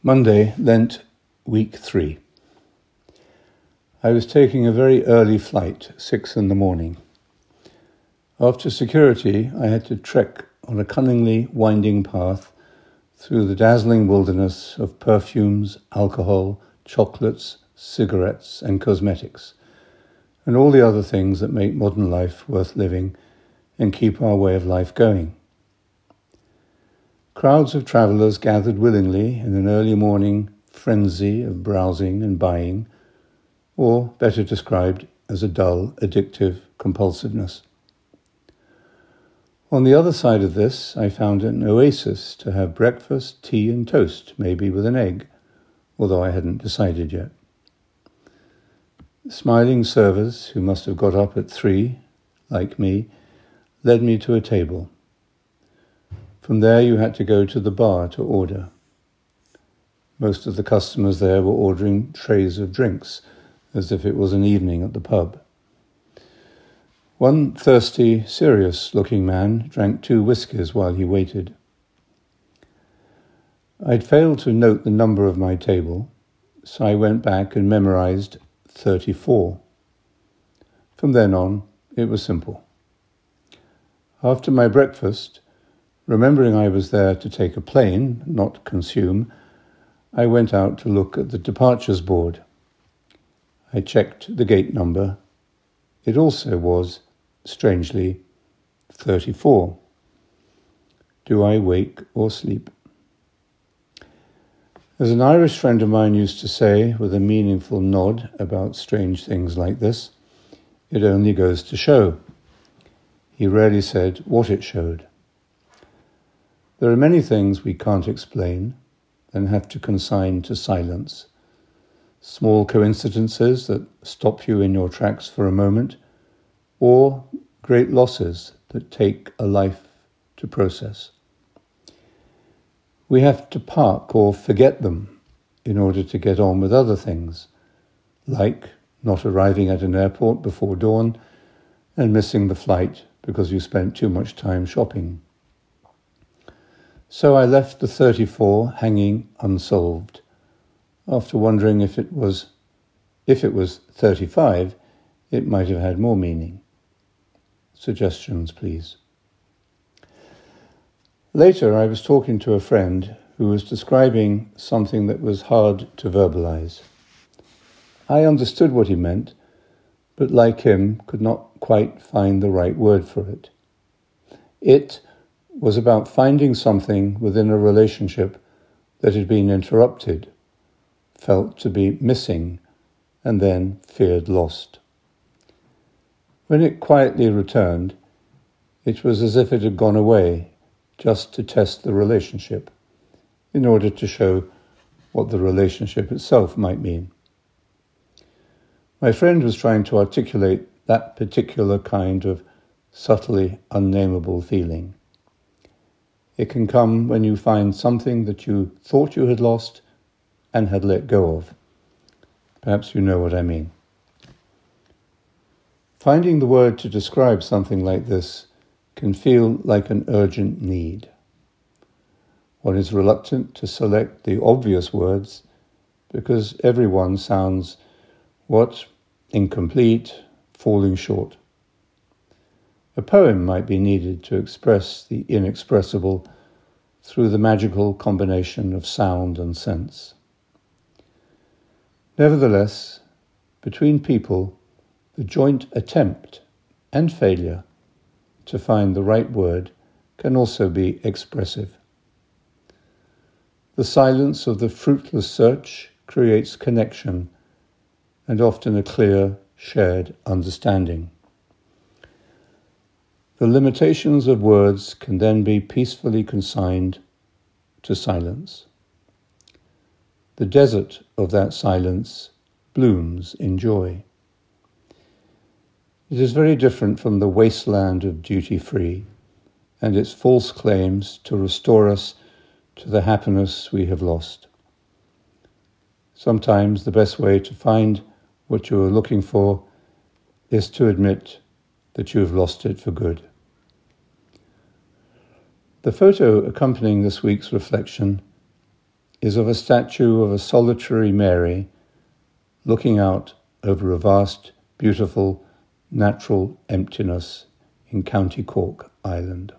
Monday, Lent, week three. I was taking a very early flight, six in the morning. After security, I had to trek on a cunningly winding path through the dazzling wilderness of perfumes, alcohol, chocolates, cigarettes, and cosmetics, and all the other things that make modern life worth living and keep our way of life going. Crowds of travellers gathered willingly in an early morning frenzy of browsing and buying, or better described as a dull, addictive compulsiveness. On the other side of this, I found an oasis to have breakfast, tea, and toast, maybe with an egg, although I hadn't decided yet. Smiling servers, who must have got up at three, like me, led me to a table. From there, you had to go to the bar to order. Most of the customers there were ordering trays of drinks, as if it was an evening at the pub. One thirsty, serious looking man drank two whiskies while he waited. I'd failed to note the number of my table, so I went back and memorized 34. From then on, it was simple. After my breakfast, Remembering I was there to take a plane, not consume, I went out to look at the departures board. I checked the gate number. It also was, strangely, 34. Do I wake or sleep? As an Irish friend of mine used to say with a meaningful nod about strange things like this, it only goes to show. He rarely said what it showed. There are many things we can't explain and have to consign to silence. Small coincidences that stop you in your tracks for a moment, or great losses that take a life to process. We have to park or forget them in order to get on with other things, like not arriving at an airport before dawn and missing the flight because you spent too much time shopping. So I left the 34 hanging unsolved. After wondering if it was if it was 35, it might have had more meaning. Suggestions, please. Later, I was talking to a friend who was describing something that was hard to verbalize. I understood what he meant, but like him, could not quite find the right word for it. It was about finding something within a relationship that had been interrupted, felt to be missing, and then feared lost. When it quietly returned, it was as if it had gone away just to test the relationship, in order to show what the relationship itself might mean. My friend was trying to articulate that particular kind of subtly unnameable feeling. It can come when you find something that you thought you had lost and had let go of. Perhaps you know what I mean. Finding the word to describe something like this can feel like an urgent need. One is reluctant to select the obvious words because everyone sounds what? Incomplete, falling short. A poem might be needed to express the inexpressible through the magical combination of sound and sense. Nevertheless, between people, the joint attempt and failure to find the right word can also be expressive. The silence of the fruitless search creates connection and often a clear, shared understanding. The limitations of words can then be peacefully consigned to silence. The desert of that silence blooms in joy. It is very different from the wasteland of duty free and its false claims to restore us to the happiness we have lost. Sometimes the best way to find what you are looking for is to admit that you have lost it for good. The photo accompanying this week's reflection is of a statue of a solitary Mary looking out over a vast, beautiful, natural emptiness in County Cork Ireland.